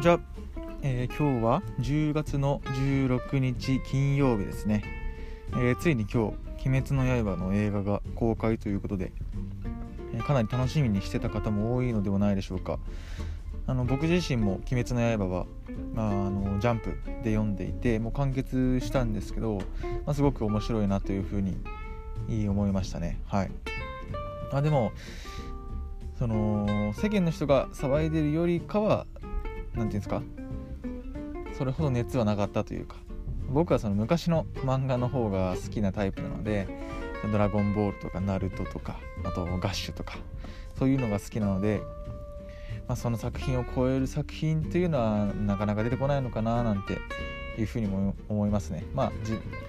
にちは、えー、今日は10月の16日金曜日ですね、えー、ついに今日「鬼滅の刃」の映画が公開ということで、えー、かなり楽しみにしてた方も多いのではないでしょうか。あの僕自身も「鬼滅の刃は」まあ、のジャンプで読んでいてもう完結したんですけど、まあ、すごく面白いなというふうに思いましたね。はい。あでもその世間の人が騒いでるよりかは何て言うんですか？それほど熱はなかったというか。僕はその昔の漫画の方が好きなタイプなので「ドラゴンボール」とか「ナルト」とかあと「ガッシュ」とかそういうのが好きなので、まあ、その作品を超える作品というのはなかなか出てこないのかななんていうふうにも思いますね。まあ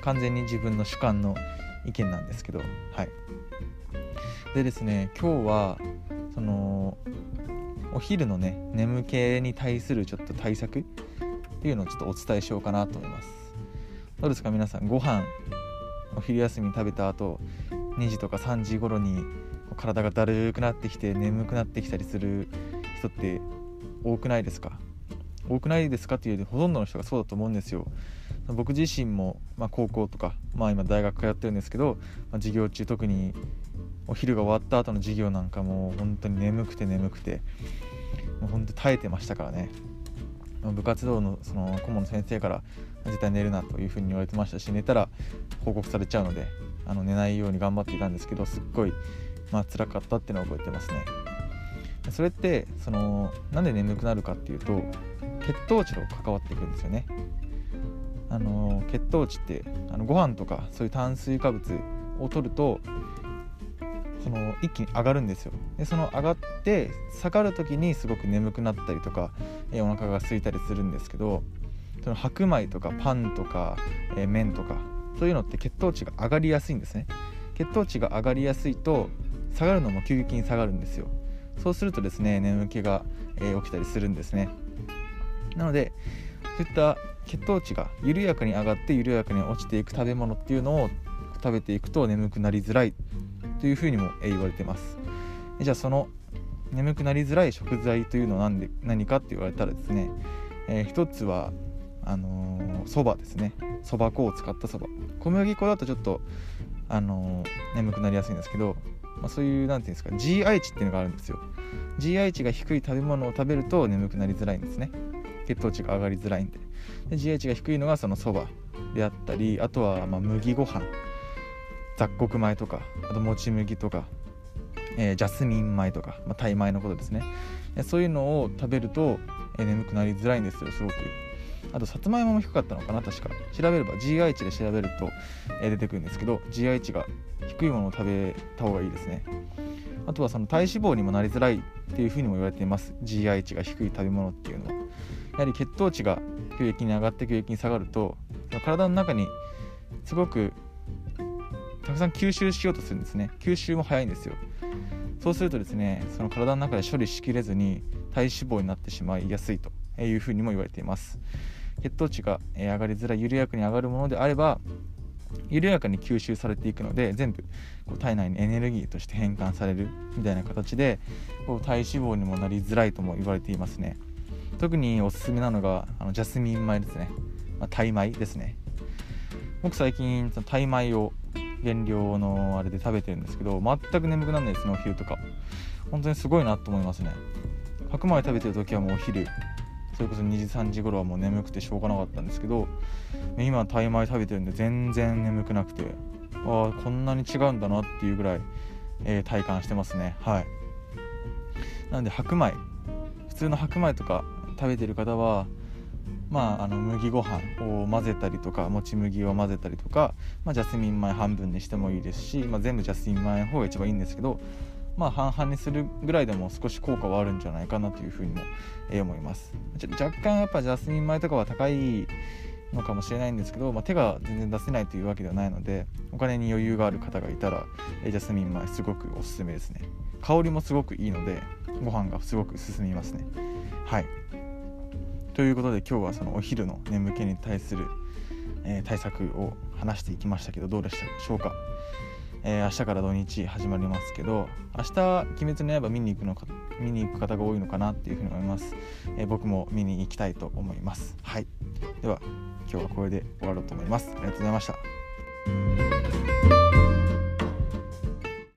完全に自分の主観の意見なんですけどはい。でですね今日はそのお昼のね眠気に対するちょっと対策っていうのをちょっとお伝えしようかなと思います。どうですか皆さんご飯お昼休み食べた後2時とか3時頃に体がだるくなってきて眠くなってきたりする人って多くないですか？多くないですかっていうよりほとんどの人がそうだと思うんですよ。僕自身も、まあ、高校とか、まあ、今大学通ってるんですけど、まあ、授業中特にお昼が終わった後の授業なんかもう本当に眠くて眠くてもう本当に耐えてましたからね。部活動のその顧問の先生から絶対寝るなというふうに言われてましたし寝たら報告されちゃうのであの寝ないように頑張っていたんですけどすっごいまあ辛かったっていうのを覚えてますね。それってそのなんで眠くなるかっていうと血糖値と関わっていくんですよね。あの血糖値ってあのご飯とかそういう炭水化物を取るとその一気に上がるんですよ。でその上がって下がる時にすごく眠くなったりとか、えー、お腹が空いたりするんですけどその白米とかパンとか、えー、麺とかそういうのって血糖値が上がりやすいんですね。血糖値が上がりやすいと下がるのも急激に下がるんですよ。そうするとですね眠気が、えー、起きたりするんですね。なのでそういった血糖値が緩やかに上がって緩やかに落ちていく食べ物っていうのを食べていくと眠くなりづらいというふうにも言われてます。じゃあその眠くなりづらい食材というのは何で何かって言われたらですね、えー、一つはあのそ、ー、ばですね。そば粉を使ったそば。小麦粉だとちょっとあのー、眠くなりやすいんですけど、まあ、そういう何て言うんですか GI 値っていうのがあるんですよ。GI 値が低い食べ物を食べると眠くなりづらいんですね。血糖値が上がりづらいんで。で GI 値が低いのがそのそばであったりあとはまあ麦ご飯。雑穀米とかあともち麦とか、えー、ジャスミン米とか、まあ、タイ米のことですね。そういうのを食べると、えー、眠くなりづらいんですよすごく。あとさつまいもも低かったのかな確か。調べれば GI 値で調べると、えー、出てくるんですけど GI 値が低いものを食べた方がいいですね。あとはその体脂肪にもなりづらいっていうふうにも言われています。GI 値が低い食べ物っていうのは。やはり血糖値が急激に上がって急激に下がると体の中にすごくたくさん吸収しようとするんですね。吸収も早いんですよ。そうするとですねその体の中で処理しきれずに体脂肪になってしまいやすいというふうにも言われています。血糖値が上がりづらい緩やかに上がるものであれば緩やかに吸収されていくので全部こう体内にエネルギーとして変換されるみたいな形でこう体脂肪にもなりづらいとも言われていますね。特におすすめなのがあのジャスミン米ですね、まあ、タイ米ですね。僕最近タイ米を原料のあれで食べてるんですけど全く眠くならないですねお昼とか。本当にすごいなと思いますね。白米食べてる時はもうお昼。それこそ2時3時頃はもう眠くてしょうがなかったんですけど今タイ米食べてるんで全然眠くなくてああこんなに違うんだなっていうぐらい、えー、体感してますね。はい。なんで白米。普通の白米とか食べてる方はまあ、あの麦ご飯を混ぜたりとかもち麦を混ぜたりとか、まあ、ジャスミン米半分にしてもいいですし、まあ、全部ジャスミン米の方が一番いいんですけど、まあ、半々にするぐらいでも少し効果はあるんじゃないかなというふうにも、思います。若干やっぱジャスミン米とかは高いのかもしれないんですけど、まあ、手が全然出せないというわけではないのでお金に余裕がある方がいたら、ジャスミン米すごくおすすめですね。香りもすごくいいのでご飯がすごく進みますね。はい。ということで今日はそのお昼の眠気に対する、えー、対策を話していきましたけどどうでしたでしょうか？えー、明日から土日始まりますけど明日「鬼滅の刃」見に行くのか見に行く方が多いのかなっていうふうに思います、えー、僕も見に行きたいと思います。はい。では今日はこれで終わろうと思います。ありがとうございました。